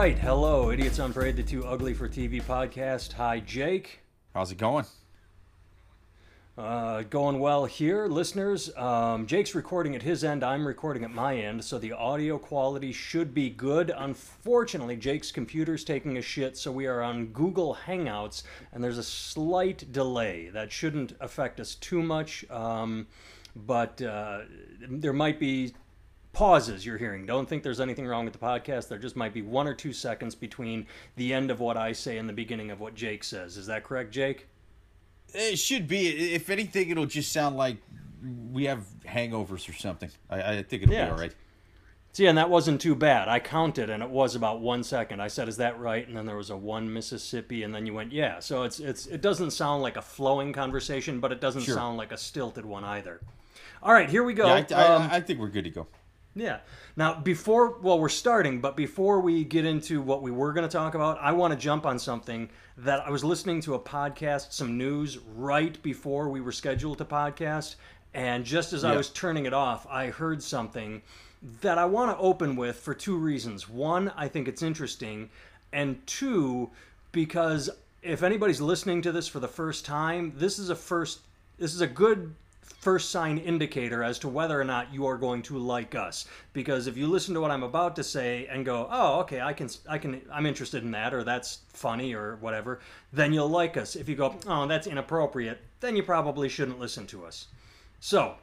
right, hello, Idiots on Parade, the Too Ugly for TV podcast. Hi, Jake. How's it going? Uh, going well here, listeners. Um, Jake's recording at his end, I'm recording at my end, so the audio quality should be good. Unfortunately, Jake's computer's taking a shit, so we are on Google Hangouts, and there's a slight delay. That shouldn't affect us too much, um, but uh, there might be pauses you're hearing. Don't think there's anything wrong with the podcast. There just might be one or two seconds between the end of what I say and the beginning of what Jake says. Is that correct, Jake? It should be. If anything, it'll just sound like we have hangovers or something. I, I think it'll Yeah. be all right. See, and that wasn't too bad. I counted, and it was about one second. I said, "Is that right?" And then there was a one Mississippi, and then you went, "Yeah." So it's it's it doesn't sound like a flowing conversation, but it doesn't Sure. sound like a stilted one either. All right, here we go. Yeah, I, I, Um, I think we're good to go. Yeah. Now, before, well, we're starting, but before we get into what we were going to talk about, I want to jump on something that I was listening to a podcast, some news right before we were scheduled to podcast. And just as I was turning it off, I heard something that I want to open with for two reasons. One, I think it's interesting. And two, because if anybody's listening to this for the first time, this is a first, this is a good first sign indicator as to whether or not you are going to like us. Because if you listen to what I'm about to say and go oh okay I can I can I'm interested in that or that's funny or whatever then you'll like us. If you go oh that's inappropriate then you probably shouldn't listen to us. So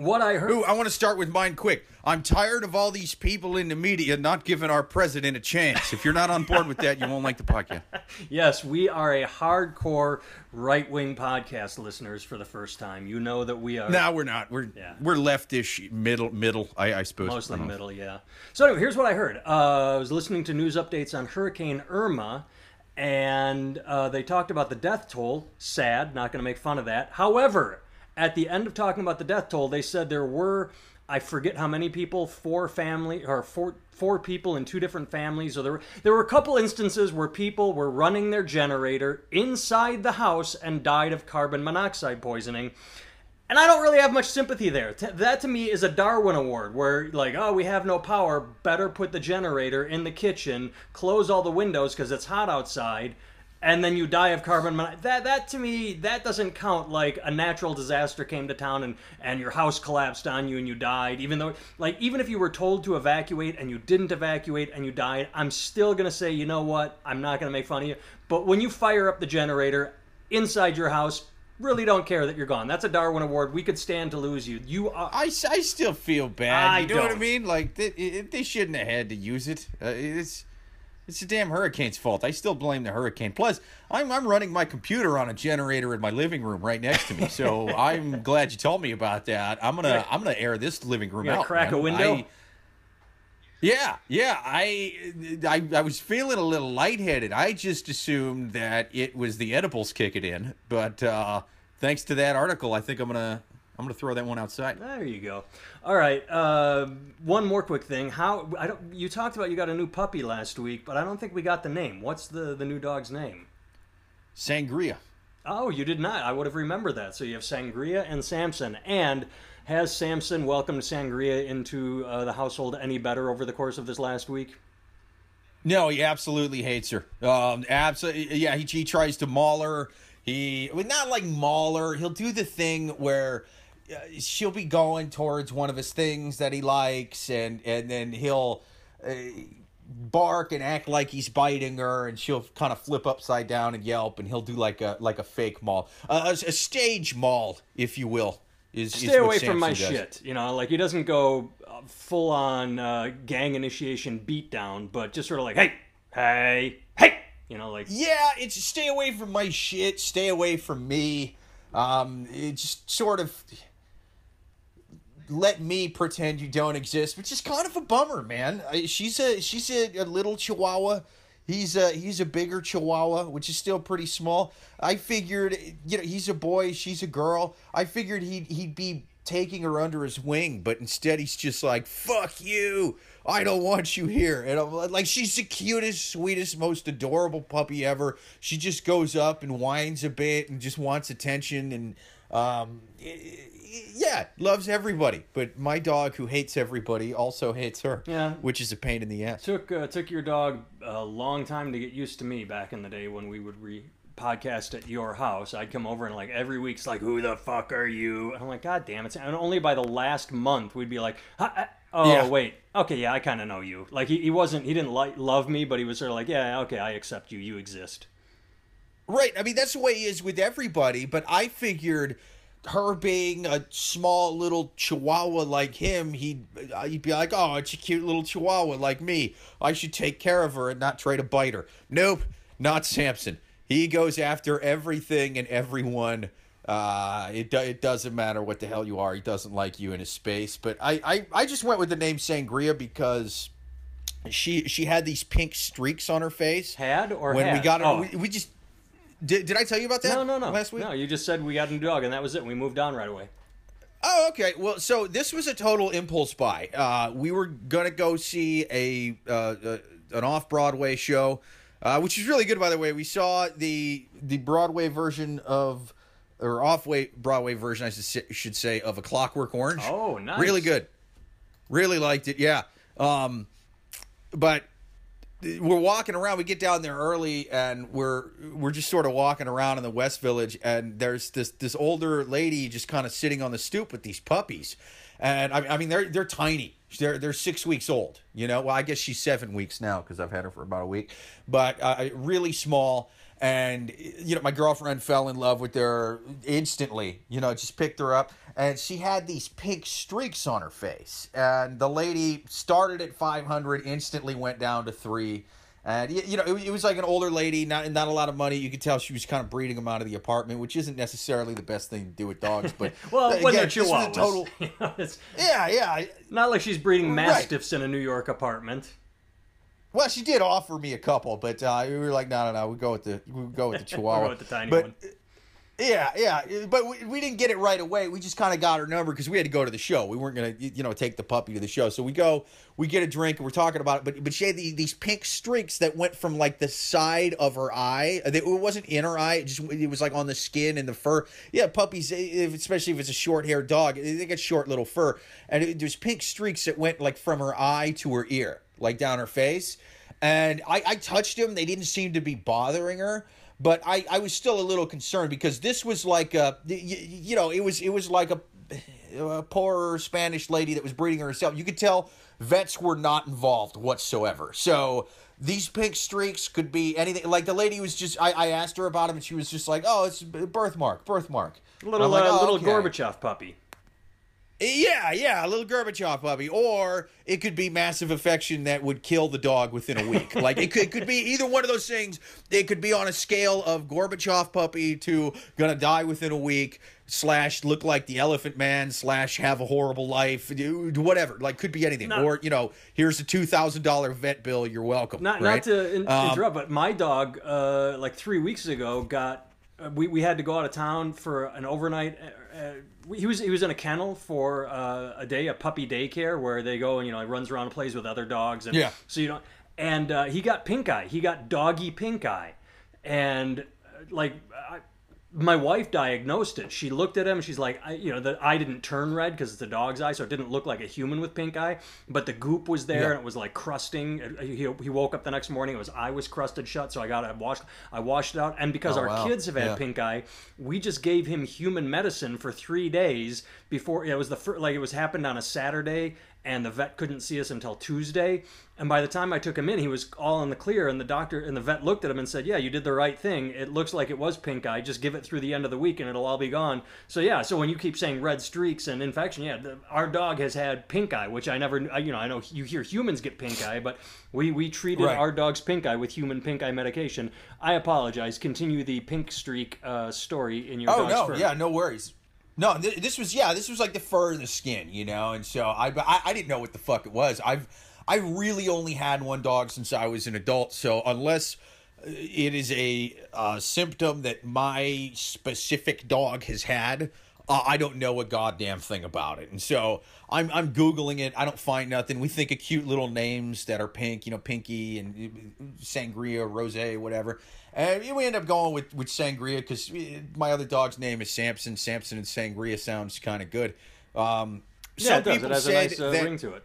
what I heard Ooh, I want to start with mine quick. I'm tired of all these people in the media not giving our president a chance. If you're not on board with that, you won't like the podcast. Yes, we are a hardcore right-wing podcast listeners for the first time. You know that we are No, we're not. We're Yeah. we're leftish, middle, middle. I, I suppose. Mostly I middle, yeah. So anyway, here's what I heard. Uh, I was listening to news updates on Hurricane Irma, and uh, they talked about the death toll. Sad, not going to make fun of that. However, at the end of talking about the death toll, they said there were I forget how many people, four family or four four people in two different families. Or there were there were a couple instances where people were running their generator inside the house and died of carbon monoxide poisoning. And I don't really have much sympathy there. That to me is a Darwin Award, where like, oh, we have no power. Better put the generator in the kitchen, close all the windows because it's hot outside, and then you die of carbon monoxide. That that to me that doesn't count like a natural disaster came to town and and your house collapsed on you and you died. Even though like even if you were told to evacuate and you didn't evacuate and you died, I'm still gonna say, you know what? I'm not gonna make fun of you. But when you fire up the generator inside your house really don't care that you're gone. That's a Darwin Award. We could stand to lose you. You are. I, I still feel bad. I you know what I mean? Like they, they shouldn't have had to use it. Uh, it's it's the damn hurricane's fault. I still blame the hurricane. Plus, I'm I'm running my computer on a generator in my living room right next to me. So I'm glad you told me about that. I'm gonna I'm gonna air this living room out. crack a window? I- yeah, yeah. I, I I was feeling a little lightheaded. I just assumed that it was the edibles kicking in, but uh, thanks to that article, I think I'm gonna I'm gonna throw that one outside. There you go. All right. Uh, one more quick thing. How I don't. You talked about you got a new puppy last week, but I don't think we got the name. What's the the new dog's name? Sangria. Oh, you did not. I would have remembered that. So you have Sangria and Samson. And has Samson welcomed Sangria into uh, the household any better over the course of this last week? No, he absolutely hates her. Um, absolutely. Yeah, he, he tries to maul her. He, well, not like maul her. He'll do the thing where she'll be going towards one of his things that he likes, and and then he'll uh, bark and act like he's biting her, and she'll kind of flip upside down and yelp, and he'll do like a like a fake maul, uh, a, a stage maul, if you will. Is is Stay what away from my does. shit. You know, like he doesn't go uh, full on uh, gang initiation beatdown, but just sort of like, hey, hey, hey. You know, like Yeah, it's stay away from my shit. Stay away from me. Um, it's sort of let me pretend you don't exist, which is kind of a bummer, man. She's a she's a, a little Chihuahua. He's a he's a bigger Chihuahua, which is still pretty small. I figured, you know, he's a boy, she's a girl. I figured he'd he'd be taking her under his wing, but instead he's just like, "Fuck you! I don't want you here." And I'm like, she's the cutest, sweetest, most adorable puppy ever. She just goes up and whines a bit and just wants attention and. Um, yeah, loves everybody, but my dog who hates everybody also hates her. Yeah. which is a pain in the ass. Took uh, took your dog a long time to get used to me back in the day when we would re podcast at your house. I'd come over and like every week's like, "Who the fuck are you?" And I'm like, "God damn it!" And only by the last month we'd be like, "Hi- "Oh Yeah. wait, okay, yeah, I kind of know you." Like he, he wasn't he didn't like love me, but he was sort of like, "Yeah, okay, I accept you. You exist." Right. I mean, that's the way he is with everybody. But I figured her being a small little chihuahua like him, he'd, uh, he'd be like, oh, it's a cute little chihuahua like me. I should take care of her and not try to bite her. Nope, not Samson. He goes after everything and everyone. Uh, it, it doesn't matter what the hell you are. He doesn't like you in his space. But I, I, I just went with the name Sangria because she she had these pink streaks on her face. Had or when we got her, Oh. we, we just did. Did I tell you about that? No, no, no. Last week. No, you just said we got a new dog and that was it. We moved on right away. Oh, okay. Well, so this was a total impulse buy. Uh, we were gonna go see a uh, uh, an off Broadway show, uh, which is really good, by the way. We saw the the Broadway version of or off Broadway version, I should say- should say, of A Clockwork Orange. Oh, nice. Really good. Really liked it. Yeah. Um, but we're walking around. We get down there early, and we're we're just sort of walking around in the West Village, and there's this this older lady just kind of sitting on the stoop with these puppies, and I, I mean they're they're tiny. They're they're six weeks old. You know, well I guess she's seven weeks now because I've had her for about a week, but uh, really small. And you know, my girlfriend fell in love with her instantly. You know, just picked her up, and she had these pink streaks on her face. And the lady started at 500, instantly went down to three. And you know, it, it was like an older lady, not not a lot of money. You could tell she was kind of breeding them out of the apartment, which isn't necessarily the best thing to do with dogs. But Well, again, when they're chihuahuas. total, You know, yeah, yeah. not like she's breeding Right. mastiffs in a New York apartment. Well, she did offer me a couple, but uh, we were like, no, no, no. We go with the we go with the Chihuahua. with the tiny but, one. Yeah, yeah, but we, we didn't get it right away. We just kind of got her number because we had to go to the show. We weren't gonna, you know, take the puppy to the show. So we go, we get a drink, and we're talking about it. But but she had the, these pink streaks that went from like the side of her eye. It wasn't in her eye. It just it was like on the skin and the fur. Yeah, puppies, especially if it's a short haired dog, they get short little fur, and it, there's pink streaks that went like from her eye to her ear, like down her face. And I, I touched him. They didn't seem to be bothering her but I, I was still a little concerned because this was like a you, you know it was it was like a, a poor Spanish lady that was breeding herself. You could tell vets were not involved whatsoever. So these pink streaks could be anything. Like the lady was just I, I asked her about them and she was just like, oh, it's a birthmark, birthmark. Little like, uh, "Oh, little okay." Gorbachev puppy. Yeah, yeah, a little Gorbachev puppy, or it could be massive affection that would kill the dog within a week. like it could, it could be either one of those things. It could be on a scale of Gorbachev puppy to gonna die within a week slash look like the Elephant Man slash have a horrible life, do- whatever. Like could be anything. No. Or you know, here's a two thousand dollar vet bill. You're welcome. Not right? not to in- Um, interrupt, but my dog, uh, like three weeks ago, got uh, we we had to go out of town for an overnight. Uh, he was he was in a kennel for uh, a day, a puppy daycare where they go and you know he runs around and plays with other dogs. And Yeah. So you know, and uh, he got pink eye. He got doggy pink eye, and uh, like. I, my wife diagnosed it. She looked at him. She's like, I, you know, the eye didn't turn red because it's a dog's eye, so it didn't look like a human with pink eye. But the goop was there, Yeah. and it was like crusting. Uh, He, he woke up the next morning. It was eye was crusted shut, so I got it washed. I washed it out, and because Oh, our wow. kids have had Yeah. pink eye, we just gave him human medicine for three days before it was the first, like it was happened on a Saturday, and the vet couldn't see us until Tuesday. And by the time I took him in, he was all in the clear. And the doctor and the vet looked at him and said, "Yeah, you did the right thing. It looks like it was pink eye. Just give it through the end of the week, and it'll all be gone." So yeah. So when you keep saying red streaks and infection, yeah, the, our dog has had pink eye, which I never, I- you know, I know you hear humans get pink eye, but we we treated Right. our dog's pink eye with human pink eye medication. I apologize. Continue the pink streak uh, story in your Oh no, fur. yeah, no worries. No, th- this was yeah, this was like the fur and the skin, you know, and so I, I I didn't know what the fuck it was. I've I really only had one dog since I was an adult, so unless uh, it is a uh, symptom that my specific dog has had, uh, I don't know a goddamn thing about it. And so I'm I'm googling it. I don't find nothing. We think of cute little names that are pink, you know, Pinky and uh, Sangria, Rose, whatever. And we end up going with with Sangria because my other dog's name is Samson. Samson and Sangria sounds kind of good. Um, yeah, it does. people It has a nice uh, ring to it.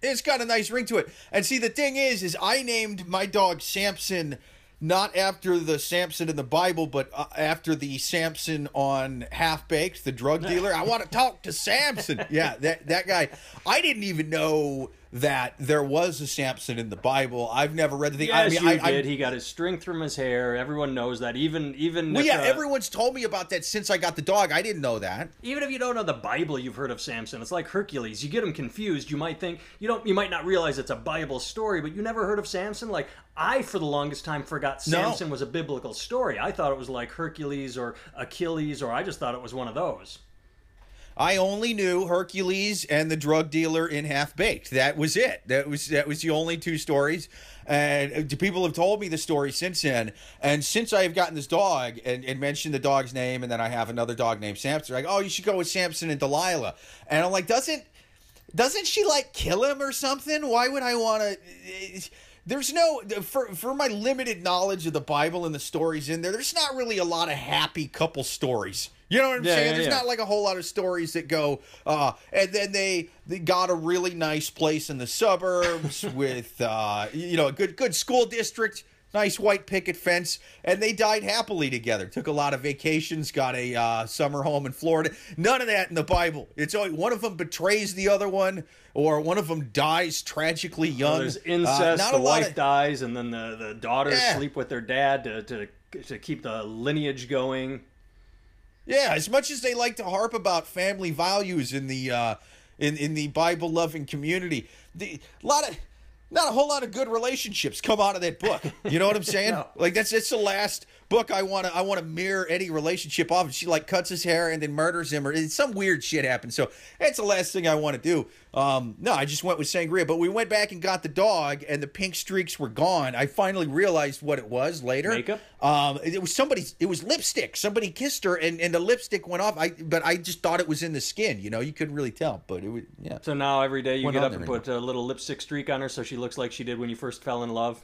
it's got a nice ring to it. And see, the thing is, is I named my dog Samson not after the Samson in the Bible, but uh, after the Samson on Half Baked, the drug dealer. I want to talk to Samson. Yeah, that that guy. I didn't even know that there was a Samson in the Bible. I've never read the thing. Yes, I mean, you I, I- did. he got his strength from his hair. Everyone knows that. Even even well, if, yeah, uh, everyone's told me about that since I got the dog. I didn't know that. even if you don't know the Bible, you've heard of Samson. It's like Hercules. You get him confused. You might think you don't. You might not realize it's a Bible story, but you never heard of Samson. Like I, for the longest time, forgot No. Samson was a biblical story. I thought it was like Hercules or Achilles, or I just thought it was one of those. I only knew Hercules and the drug dealer in Half Baked. That was it. That was that was the only two stories. And uh, people have told me the story since then. And since I have gotten this dog and, and mentioned the dog's name, and then I have another dog named Samson, like, oh, you should go with Samson and Delilah. And I'm like, doesn't doesn't she like kill him or something? Why would I want to? There's no for for my limited knowledge of the Bible and the stories in there. There's not really a lot of happy couple stories. You know what I'm Yeah, saying? yeah, There's yeah. not like a whole lot of stories that go, uh, and then they they got a really nice place in the suburbs with uh, you know a good good school district, nice white picket fence, and they died happily together. Took a lot of vacations, got a uh, summer home in Florida. None of that in the Bible. It's only one of them betrays the other one, or one of them dies tragically young. There's Uh, incest. not the wife of- dies, and then the the daughters sleep with their dad to to to keep the lineage going. Yeah, as much as they like to harp about family values in the uh, in in the Bible loving community, the lot of not a whole lot of good relationships come out of that book. You know what I'm saying? No. Like that's it's the last book I want to I want to mirror any relationship off. And she like cuts his hair and then murders him, or some weird shit happens. So that's the last thing I want to do. Um, no, I just went with sangria, but we went back and got the dog, and the pink streaks were gone. I finally realized what it was later. Makeup? Um, it was somebody's. It was lipstick. Somebody kissed her, and, and the lipstick went off. I but I just thought it was in the skin. You know, you couldn't really tell, but it was yeah. So now every day you Went get up and put a little lipstick streak on her, so she looks like she did when you first fell in love.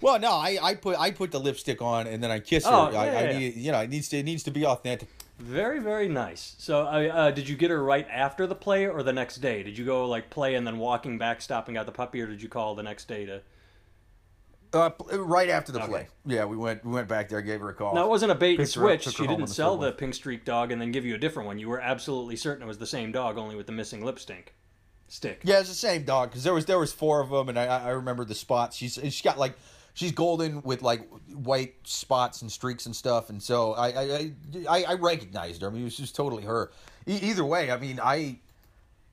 Well, no, I, I put I put the lipstick on, and then I kiss her. Oh, I, yeah, I yeah. need you know it needs to it needs to be authentic. Very, very nice. So, uh, uh, did you get her right after the play or the next day? Did you go like play and then walking back, stopping at the puppy, or did you call the next day to? Uh, right after the Okay. play, yeah, we went we went back there, gave her a call. No, it wasn't a bait and up, switch. She didn't the sell subway. the pink streak dog and then give you a different one. You were absolutely certain it was the same dog, only with the missing lipstick. Stick. Yeah, it's the same dog because there was there was four of them, and I I remember the spots. She's she's got like she's golden with like white spots and streaks and stuff, and so I I I, I recognized her. I mean, it was just totally her. E- either way, I mean, I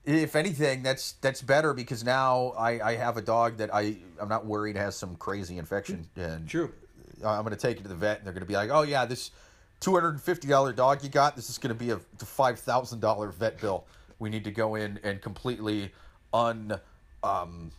if anything, that's that's better because now I I have a dog that I I'm not worried has some crazy infection, and True. I'm going to take it to the vet, and they're going to be like, oh yeah, this two hundred and fifty dollar dog you got, this is going to be a five thousand dollar vet bill. We need to go in and completely un, um,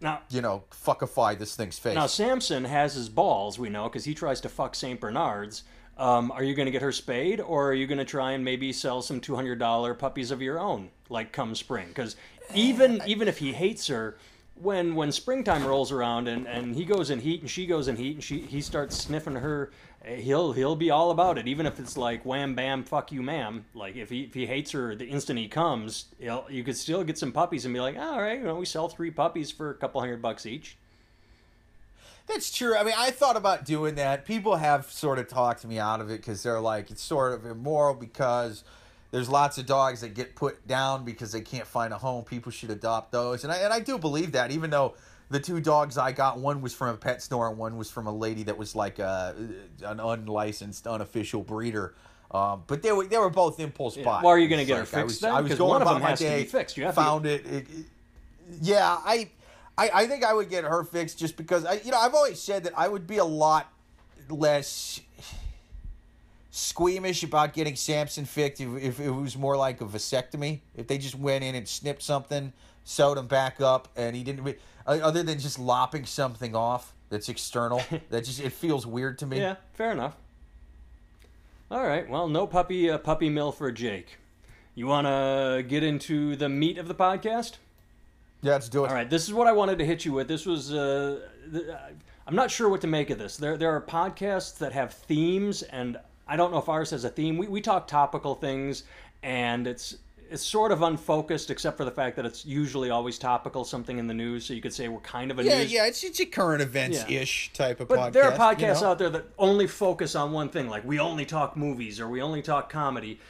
Now, you know, fuckify this thing's face. now Samson has his balls, we know, because he tries to fuck Saint Bernards. Um, are you going to get her spayed, or are you going to try and maybe sell some two hundred dollar puppies of your own, like come spring? Because even even if he hates her, when when springtime rolls around and, and he goes in heat and she goes in heat and she he starts sniffing her, eh, he'll he'll be all about it. Even if it's like wham bam fuck you ma'am. Like if he if he hates her the instant he comes, you could still get some puppies and be like, ah, all right, you know, we sell three puppies for a couple hundred bucks each. That's true. I mean, I thought about doing that. People have sort of talked me out of it because they're like, it's sort of immoral because there's lots of dogs that get put down because they can't find a home. People should adopt those, and I and I do believe that. Even though the two dogs I got, one was from a pet store and one was from a lady that was like a, an unlicensed, unofficial breeder. Um, but they were they were both impulse buys. Why are you gonna It's get her I fixed was- I was going one of about them my has to be day, fixed. You have to- found it, it, it- Yeah, I, I I think I would get her fixed just because I you know I've always said that I would be a lot less squeamish about getting Samson fixed if, if it was more like a vasectomy. If they just went in and snipped something, sewed him back up, and he didn't. re- uh, Other than just lopping something off that's external, that just it feels weird to me. Yeah, fair enough. All right. Well, no puppy uh, puppy mill for Jake. You want to get into the meat of the podcast? Yeah, let's do it. All right. This is what I wanted to hit you with. This was. Uh, th- I'm not sure what to make of this. There, there are podcasts that have themes, and I don't know if ours has a theme. We, we talk topical things, and it's it's sort of unfocused, except for the fact that it's usually always topical, something in the news. So you could say we're kind of a Yeah, news. yeah, it's it's a current events ish type of But podcast. there are you podcasts know? out there that only focus on one thing, like we only talk movies or we only talk comedy.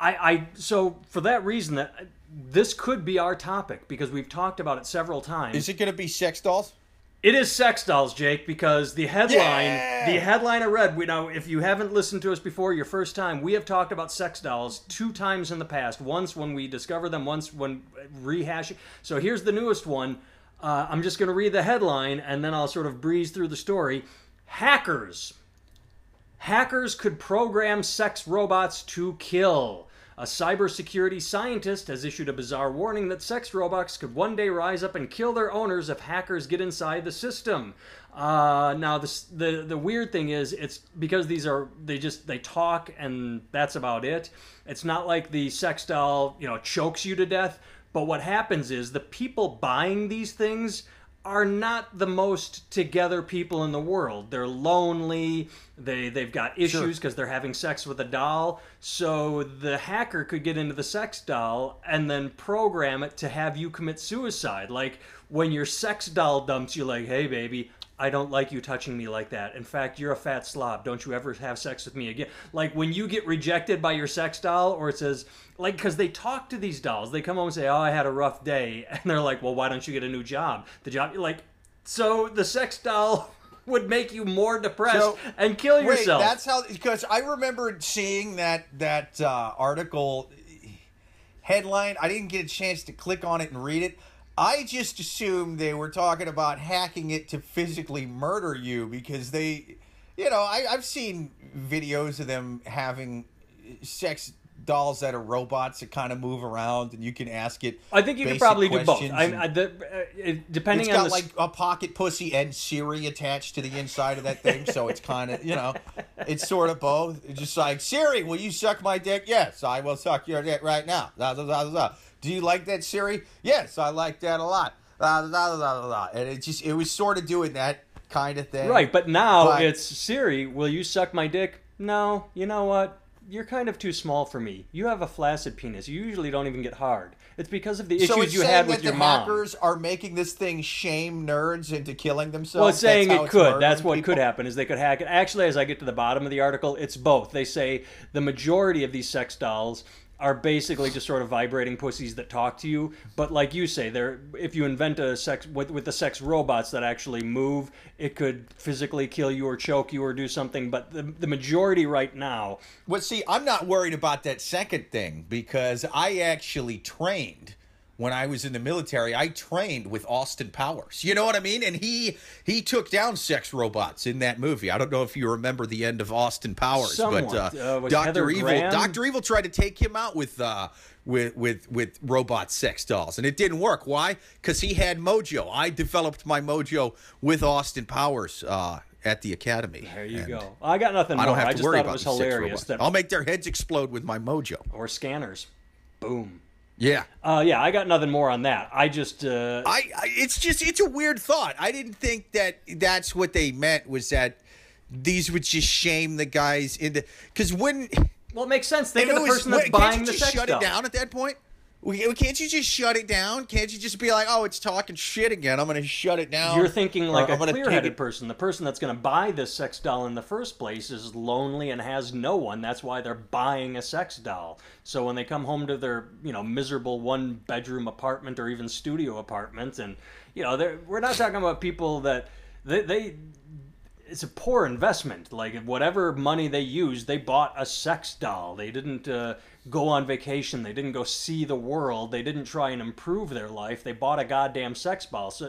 I, I so for that reason that uh, this could be our topic because we've talked about it several times. Is it going to be sex dolls? It is sex dolls, Jake, because the headline, Yeah! the headline I read. We know if you haven't listened to us before, your first time, we have talked about sex dolls two times in the past. Once when we discovered them, once when rehashing. So here's the newest one. Uh, I'm just going to read the headline and then I'll sort of breeze through the story. Hackers. Hackers could program sex robots to kill. A cybersecurity scientist has issued a bizarre warning that sex robots could one day rise up and kill their owners if hackers get inside the system. Uh, now, the the weird thing is, it's because these are they just they talk and that's about it. It's not like the sex doll you know chokes you to death. But what happens is the people buying these things are not the most together people in the world. They're lonely. They they've got issues because they're having sex with a doll. So the hacker could get into the sex doll and then program it to have you commit suicide. Like when your sex doll dumps you, like, "Hey, baby." I don't like you touching me like that. In fact, you're a fat slob. Don't you ever have sex with me again. Like when you get rejected by your sex doll, or it says, like, because they talk to these dolls. They come home and say, Oh, I had a rough day. And they're like, Well, why don't you get a new job? The job, like, so the sex doll would make you more depressed So, and kill Wait, yourself. that's how because I remember seeing that that uh, article headline. I didn't get a chance to click on it and read it. I just assumed they were talking about hacking it to physically murder you because they, you know, I, I've seen videos of them having sex dolls that are robots that kind of move around and you can ask it. I think you could probably do both. I, I, the, uh, it, depending it's on got the like a pocket pussy and Siri attached to the inside of that thing, so it's kind of you know, it's sort of both. It's just like Siri, will you suck my dick? Yes, I will suck your dick right now. Da, da, da, da, da. Do you like that, Siri? Yes, I like that a lot. Da, da, da, da, da, da. And it just it was sort of doing that kind of thing. Right, but now But- it's Siri, will you suck my dick? No, you know what? You're kind of too small for me. You have a flaccid penis. You usually don't even get hard. It's because of the issues So you saying had that with your the mom. hackers are making this thing shame nerds into killing themselves. Well, it's saying it it's could. That's what people? could happen. Is they could hack it. Actually, as I get to the bottom of the article, it's both. They say the majority of these sex dolls are basically just sort of vibrating pussies that talk to you. But like you say, they're if you invent a sex with with the sex robots that actually move, it could physically kill you or choke you or do something. But the the majority right now, Well, see, I'm not worried about that second thing because I actually trained when I was in the military. I trained with Austin Powers. You know what I mean? And he he took down sex robots in that movie. I don't know if you remember the end of Austin Powers, Somewhat. but Uh, uh, Doctor Evil Doctor Evil tried to take him out with. Uh, with with with robot sex dolls, and it didn't work. Why? Because he had mojo. I developed my mojo with Austin Powers uh, at the academy. there you go. I got nothing I don't have I to just worry thought about it was hilarious that I'll make their heads explode with my mojo. or scanners. Boom. Yeah. Uh, yeah, I got nothing more on that. I just uh, I, I it's just it's a weird thought. I didn't think that that's what they meant was that these would just shame the guys into because when well, it makes sense. Think of the was- person that's wait, buying the sex shut doll. it down at that point. Can't you just shut it down? Can't you just be like, "Oh, it's talking shit again. I'm going to shut it down." You're thinking like a clear-headed person. The person that's going to buy this sex doll in the first place is lonely and has no one. That's why they're buying a sex doll. So when they come home to their, you know, miserable one-bedroom apartment or even studio apartment, and you know, they're, we're not talking about people that they, they it's a poor investment. Like whatever money they used, they bought a sex doll. They didn't uh, go on vacation. They didn't go see the world. They didn't try and improve their life. They bought a goddamn sex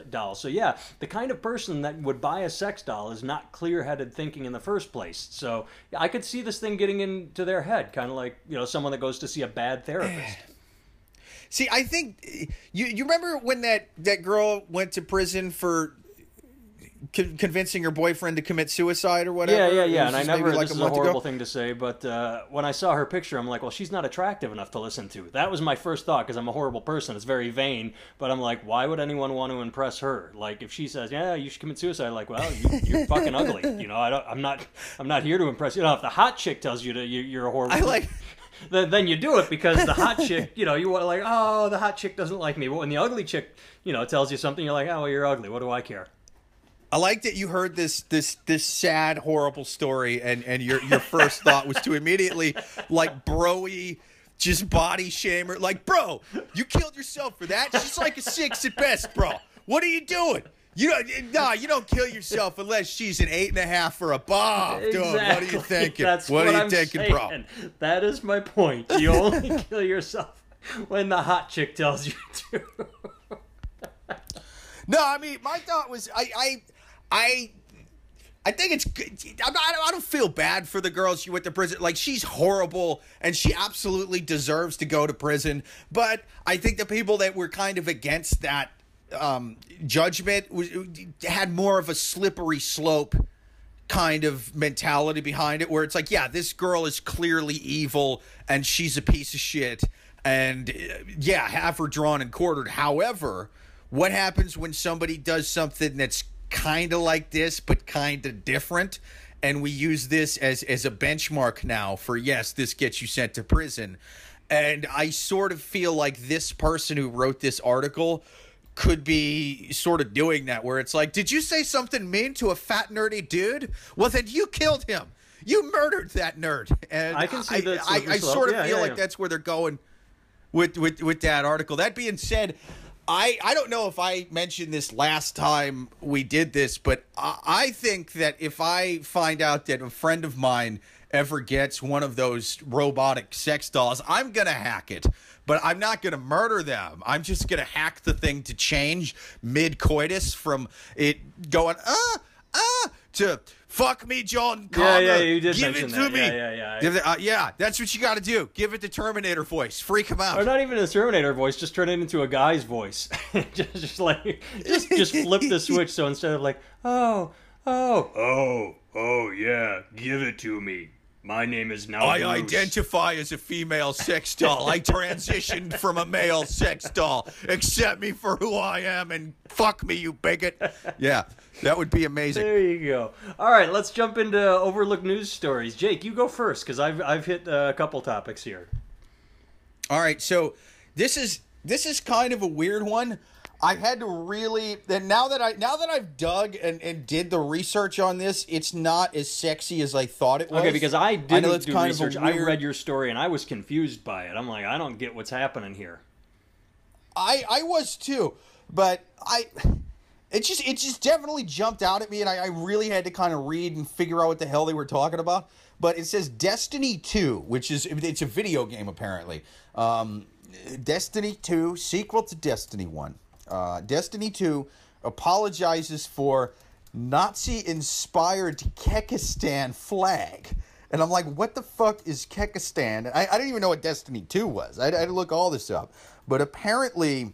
doll. So yeah, the kind of person that would buy a sex doll is not clear-headed thinking in the first place. So I could see this thing getting into their head, kind of like you know someone that goes to see a bad therapist. See, I think you you remember when that that girl went to prison for con- convincing your boyfriend to commit suicide or whatever. Yeah, yeah, yeah. And I never. like this a is a month ago. horrible thing to say, but uh, when I saw her picture, I'm like, well, she's not attractive enough to listen to. That was my first thought because I'm a horrible person. It's very vain. But I'm like, why would anyone want to impress her? Like, if she says, yeah, you should commit suicide, like, well, you, you're fucking ugly. You know, I don't. I'm not. I'm not here to impress you. Know, if the hot chick tells you to, you, you're a horrible. I like. then, then you do it because the hot chick, you know, you want like, oh, the hot chick doesn't like me. But when the ugly chick, you know, tells you something, you're like, oh, well, you're ugly. What do I care? I like that you heard this this this sad, horrible story, and and your your first thought was to immediately like broy, just body shamer, like bro, you killed yourself for that. She's like a six at best, bro. What are you doing? You don't, nah, you don't kill yourself unless she's an eight and a half for a bomb, dude. What are you thinking? That's what, what, are you I'm thinking, saying. bro? That is my point. You only kill yourself when the hot chick tells you to. No, I mean, my thought was, I, I, I, I think it's. good. I'm not, I don't feel bad for the girl she went to prison. Like she's horrible, and she absolutely deserves to go to prison. But I think the people that were kind of against that um, judgment was, had more of a slippery slope kind of mentality behind it, where it's like, yeah, this girl is clearly evil, and she's a piece of shit, and yeah, have her drawn and quartered. However what happens when somebody does something that's kind of like this but kind of different and we use this as as a benchmark now for yes this gets you sent to prison and i sort of feel like this person who wrote this article could be sort of doing that where it's like did you say something mean to a fat nerdy dude well then you killed him you murdered that nerd and I can see that. I, slippery I, sort of Yeah, feel yeah, like yeah. that's where they're going with with with that article. That being said, I I don't know if I mentioned this last time we did this, but I, I think that if I find out that a friend of mine ever gets one of those robotic sex dolls, I'm gonna hack it. But I'm not gonna murder them. I'm just gonna hack the thing to change mid coitus from it going ah ah to fuck me, John Connor. yeah, you did Give it to that. me. Yeah, yeah, yeah. Uh, yeah, that's what you got to do. Give it the Terminator voice. Freak him out. Or not even a Terminator voice, just turn it into a guy's voice. just, just like, just, just flip the switch. So instead of like, oh, oh, oh, oh, yeah, give it to me. My name is now. I Bruce." identify as a female sex doll. I transitioned from a male sex doll. Accept me for who I am and fuck me, you bigot. Yeah, that would be amazing. There you go. All right, let's jump into overlooked news stories. Jake, you go first because I've I've hit uh, a couple topics here. All right, so this is this is kind of a weird one. I had to really then now that I now that I've dug and, and did the research on this, it's not as sexy as I thought it was. Okay, because I didn't know it's do kind of a research. I read your story and I was confused by it. I'm like, I don't get what's happening here. I I was too, but I it just it just definitely jumped out at me, and I, I really had to kind of read and figure out what the hell they were talking about. But it says Destiny Two, which is it's a video game apparently. Um, Destiny Two sequel to Destiny One. Uh, Destiny Two apologizes for Nazi-inspired Kekistan flag. And I'm like, what the fuck is Kekistan? I, I didn't even know what Destiny 2 was. I, I had to look all this up. But apparently,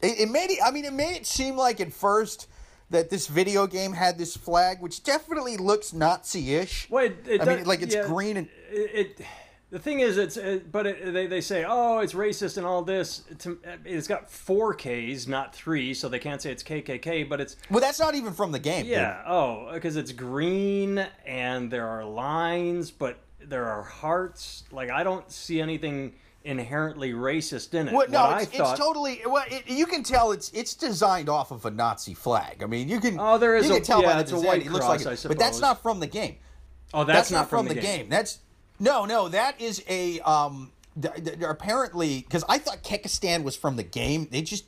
it, it made it, I mean, it made it seem like at first that this video game had this flag, which definitely looks Nazi ish. Wait, it I does- mean, like it's yeah, green and. it, it the thing is it's it, but it, they, they say oh it's racist and all this to, uh, it's got four k's not three so they can't say it's kkk but it's Well, that's not even from the game. dude. yeah oh because it's green and there are lines but there are hearts like i don't see anything inherently racist in it Well, no, What I it's, thought, it's totally. Well, it, you can tell it's it's designed off of a Nazi flag. I mean, you can. Oh, there is You a- can tell yeah, by the a design, white it looks cross, like it. But that's not from the game. oh that's, not, from, the, game. That's no, no. That is a um. th- th- apparently, because I thought Kekistan was from the game. They just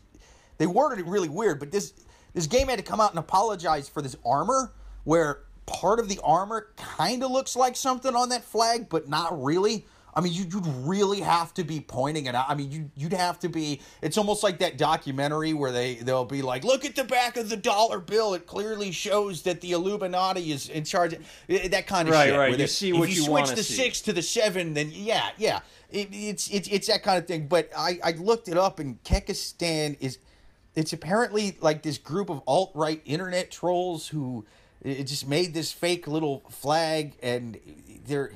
they worded it really weird. But this this game had to come out and apologize for this armor, where part of the armor kind of looks like something on that flag, but not really. I mean, you, you'd really have to be pointing it out. I mean, you, you'd have to be. It's almost like that documentary where they they'll be like, "Look at the back of the dollar bill. It clearly shows that the Illuminati is in charge." Eh, That kind of Right, shit. right. where You see if what you you switch the see. six to the seven, then yeah, yeah. It, it's it's it's that kind of thing. But I I looked it up, and Kekistan is it's apparently like this group of alt right internet trolls who it just made this fake little flag, and they're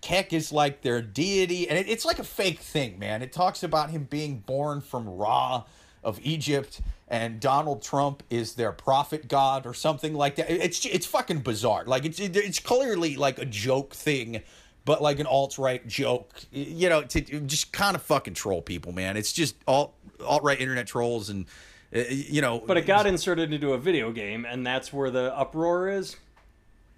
Kek is like their deity, and it, it's like a fake thing, man. It talks about him being born from Ra of Egypt, and Donald Trump is their prophet god or something like that. It's it's fucking bizarre. Like it's it's clearly like a joke thing, but like an alt right joke. You know, to just kind of fucking troll people, man. It's just alt alt right internet trolls, and uh, you know. But it got inserted into a video game, and that's where the uproar is.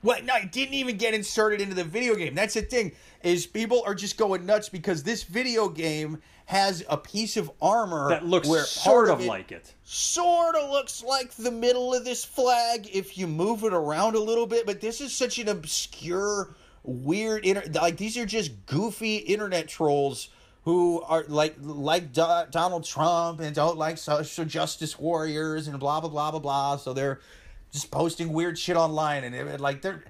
What? No, it didn't even get inserted into the video game. That's the thing is people are just going nuts because this video game has a piece of armor that looks sort of, of it like it. Sort of looks like the middle of this flag if you move it around a little bit, but this is such an obscure, weird inter- like these are just goofy internet trolls who are like like Do- Donald Trump and don't like social justice warriors and blah blah blah blah blah. So they're just posting weird shit online, and like they're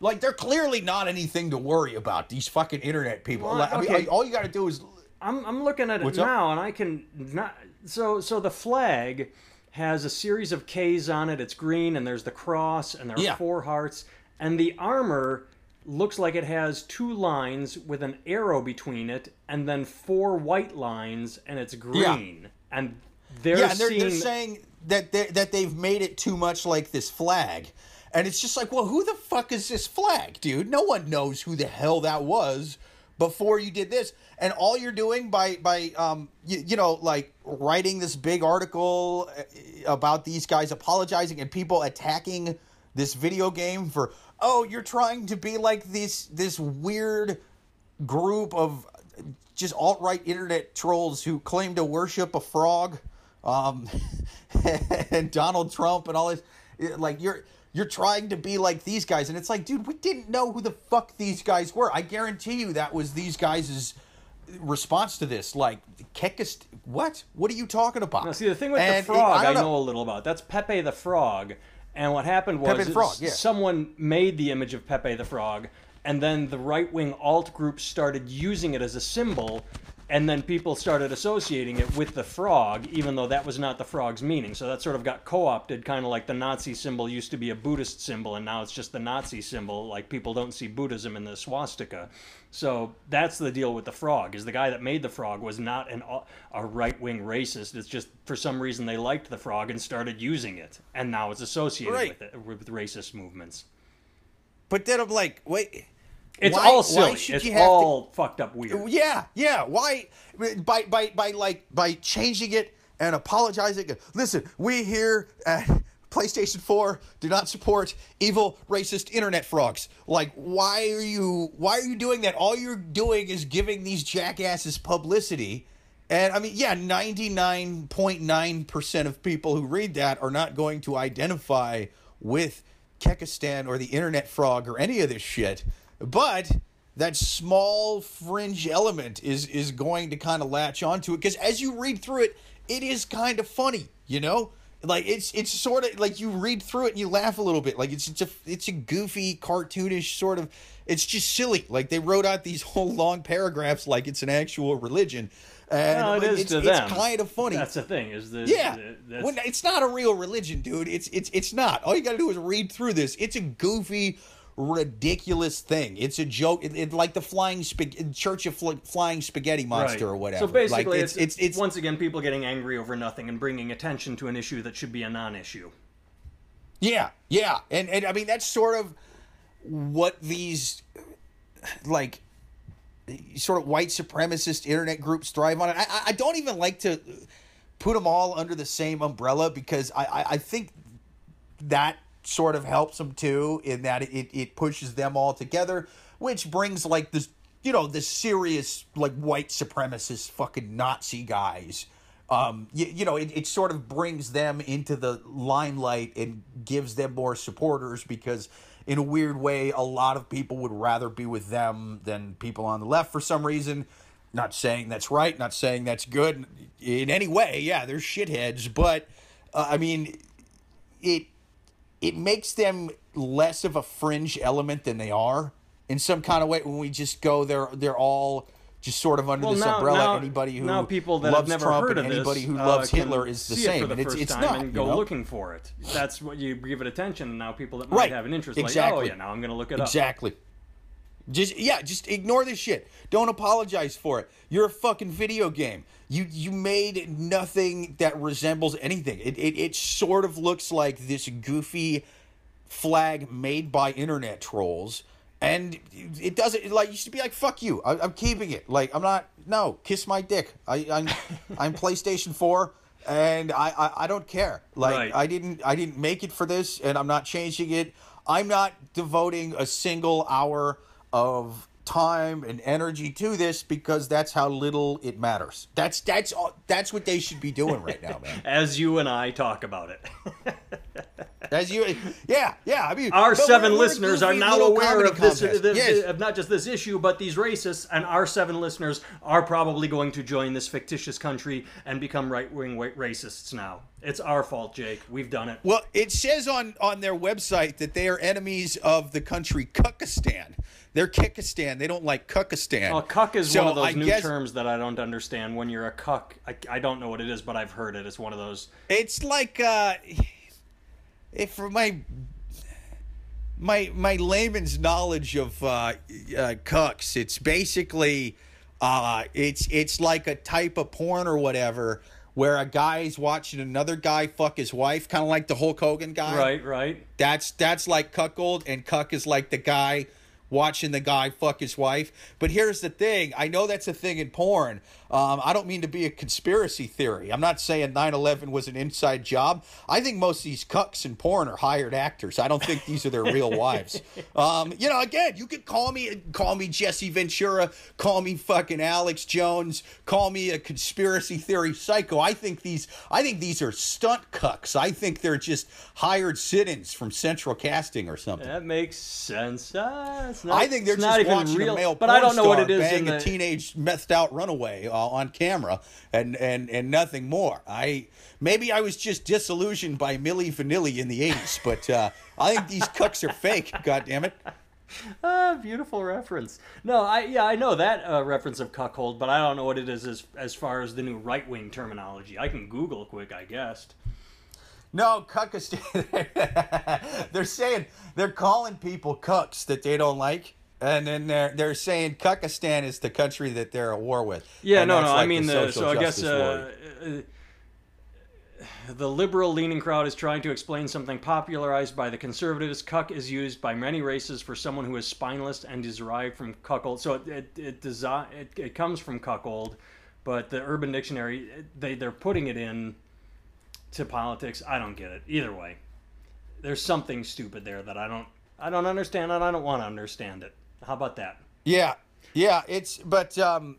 like they're clearly not anything to worry about. These fucking internet people. Well, like, okay. I mean, all you got to do is. I'm I'm looking at it now, up? and I can not. So so the flag has a series of K's on it. It's green, and there's the cross, and there are yeah. four hearts, and the armor looks like it has two lines with an arrow between it, and then four white lines, and it's green. Yeah. And they're, yeah, and they're, seeing... they're saying that they, that they've made it too much like this flag. And it's just like, well, who the fuck is this flag, dude? No one knows who the hell that was before you did this. And all you're doing by by um you, you know like writing this big article uh, about these guys apologizing and people attacking this video game for oh you're trying to be like this this weird group of just alt right internet trolls who claim to worship a frog um, and Donald Trump and all this. Like you're you're trying to be like these guys, and it's like, dude, we didn't know who the fuck these guys were. I guarantee you that was these guys' response to this. Like, Kekist, what? What are you talking about? Now, see, the thing with and the frog, it, I, I know. know a little about. That's Pepe the Frog. And what happened was frog, yeah. someone made the image of Pepe the Frog, and then the right wing alt group started using it as a symbol and then people started associating it with the frog, even though that was not the frog's meaning. So that sort of got co-opted, kind of like the Nazi symbol used to be a Buddhist symbol, and now it's just the Nazi symbol. Like people don't see Buddhism in the swastika. So that's the deal with the frog. Is the guy that made the frog was not an a right-wing racist. It's just for some reason they liked the frog and started using it, and now it's associated right. with it with racist movements. But then I'm like, wait it's why, all silly. It's all to, fucked up weird. Yeah, yeah. Why by by by like by changing it and apologizing? Listen, we here at PlayStation 4 do not support evil racist internet frogs. Like why are you why are you doing that? All you're doing is giving these jackasses publicity. And I mean, yeah, 99.9% of people who read that are not going to identify with Kekistan or the internet frog or any of this shit. But that small fringe element is is going to kind of latch onto it because as you read through it, it is kind of funny, you know. Like it's it's sort of like you read through it and you laugh a little bit. Like it's it's a it's a goofy, cartoonish sort of. It's just silly. Like they wrote out these whole long paragraphs like it's an actual religion. And well, it is it's, to it's them. kind of funny. That's the thing. Is the yeah? The, when, it's not a real religion, dude. It's it's it's not. All you got to do is read through this. It's a goofy, ridiculous thing. It's a joke. It's it, like the flying sp- Church of Fl- Flying Spaghetti Monster right. or whatever. So basically, like, it's, it's, it's, it's once again people getting angry over nothing and bringing attention to an issue that should be a non-issue. Yeah, yeah, and and I mean that's sort of what these like sort of white supremacist internet groups thrive on. I I don't even like to put them all under the same umbrella because I I, I think that sort of helps them too in that it, it pushes them all together, which brings like this, you know, the serious like white supremacist fucking Nazi guys. Um, you, you know, it, it sort of brings them into the limelight and gives them more supporters because in a weird way, a lot of people would rather be with them than people on the left for some reason. Not saying that's right, not saying that's good in any way. Yeah, they're shitheads, but uh, I mean, it it makes them less of a fringe element than they are in some kind of way when we just go they're they're all just sort of under Well, this now- umbrella. now- anybody who now people that loves have never Trump heard and of this, anybody who uh, loves can Hitler is the same, it the and it's it's not. and you go know? looking for it. That's what you give it attention, and now people that might Right. have an interest, like, oh yeah, now I'm going to look it up. Exactly. Just yeah, just ignore this shit. Don't apologize for it. You're a fucking video game. You you made nothing that resembles anything. It it, it sort of looks like this goofy flag made by internet trolls. And it doesn't like you should be like fuck you. I, I'm keeping it. Like I'm not. No, kiss my dick. I, I'm I'm PlayStation Four, and I, I I don't care. Like Right. I didn't I didn't make it for this, and I'm not changing it. I'm not devoting a single hour of time and energy to this because that's how little it matters. That's that's all, that's what they should be doing right now, man. As you and I talk about it. As you, yeah, yeah. I mean, Our 7 we're- we're listeners are now aware of this, contest. this- Yes. of not just this issue, but these racists, and our seven listeners are probably going to join this fictitious country and become right wing racists now. It's our fault, Jake. We've done it. Well, it says on on their website that they are enemies of the country Cuckistan. They're Kyrgyzstan. They don't like Cuckistan. Well, cuck is So one of those I new guess terms that I don't understand. When you're a cuck, I, I don't know what it is, but I've heard it. It's one of those. It's like uh, if for my my my layman's knowledge of uh, uh, cucks, it's basically uh, it's it's like a type of porn or whatever where a guy's watching another guy fuck his wife, kind of like the Hulk Hogan guy. Right, right. That's that's like cuckold, and cuck is like the guy watching the guy fuck his wife. But here's the thing: I know that's a thing in porn. Um, I don't mean to be a conspiracy theory. I'm not saying 9/11 was an inside job. I think most of these cucks in porn are hired actors. I don't think these are their real wives. Um, you know, again, you could call me call me Jesse Ventura, call me fucking Alex Jones, call me a conspiracy theory psycho. I think these I think these are stunt cucks. I think they're just hired sit-ins from Central Casting or something. That makes sense. Uh, it's not, I think they're just watching real, a male but I don't know what it is bang the. a teenage methed out runaway uh, on camera and, and and nothing more. I maybe I was just disillusioned by Milli Vanilli in the '80s, but uh, I think these cucks are fake. God damn it! Ah, beautiful reference. No, I yeah I know that uh, reference of cuckold, but I don't know what it is as as far as the new right wing terminology. I can Google quick, I guess. No, cuckistan. they're saying they're calling people cucks that they don't like. And then they're they're saying Cuckistan is the country that they're at war with. Yeah, And no, no. I mean, the, so I guess uh, uh, the liberal leaning crowd is trying to explain something popularized by the conservatives. Cuck is used by many races for someone who is spineless and is derived from cuckold. So it it it, desi- it, it comes from cuckold, but the Urban Dictionary they they're putting it in to politics. I don't get it either way. There's something stupid there that I don't I don't understand and I don't want to understand it. How about that? Yeah, yeah, it's but um,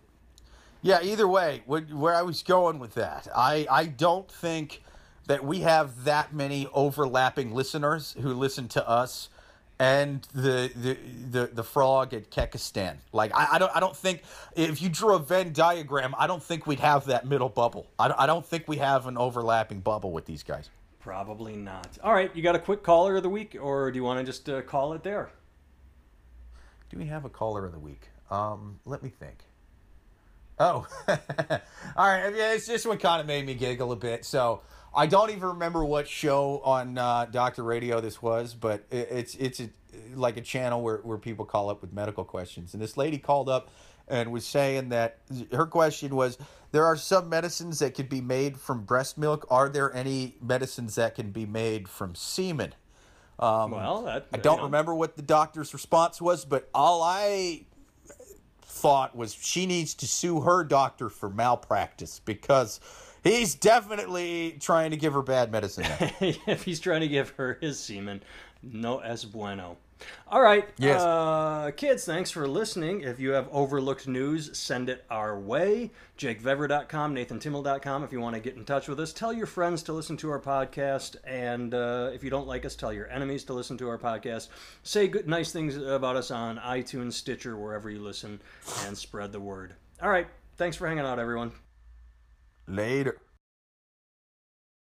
yeah. Either way, where, where I was going with that, I I don't think that we have that many overlapping listeners who listen to us and the the the, the frog at Kekistan. Like I, I don't I don't think if you drew a Venn diagram, I don't think we'd have that middle bubble. I, don't- I don't think we have an overlapping bubble with these guys. Probably not. All right, you got a quick caller of the week, or do you want to just uh, call it there? Do we have a caller of the week? Um, let me think. Oh, all right. Yeah, it's just one kind of made me giggle a bit. So I don't even remember what show on uh, Doctor Radio this was, but it, it's it's a, like a channel where where people call up with medical questions, and this lady called up and was saying that her question was there are some medicines that could be made from breast milk. Are there any medicines that can be made from semen? Well, that I don't remember what the doctor's response was, but all I thought was she needs to sue her doctor for malpractice because he's definitely trying to give her bad medicine. if he's trying to give her his semen, no es bueno. All right, Yes. uh, kids, thanks for listening. If you have overlooked news, send it our way. JakeVever.com, NathanTimmel.com if you want to get in touch with us. Tell your friends to listen to our podcast. And uh, if you don't like us, tell your enemies to listen to our podcast. Say good, nice things about us on iTunes, Stitcher, wherever you listen, and spread the word. All right, thanks for hanging out, everyone. Later.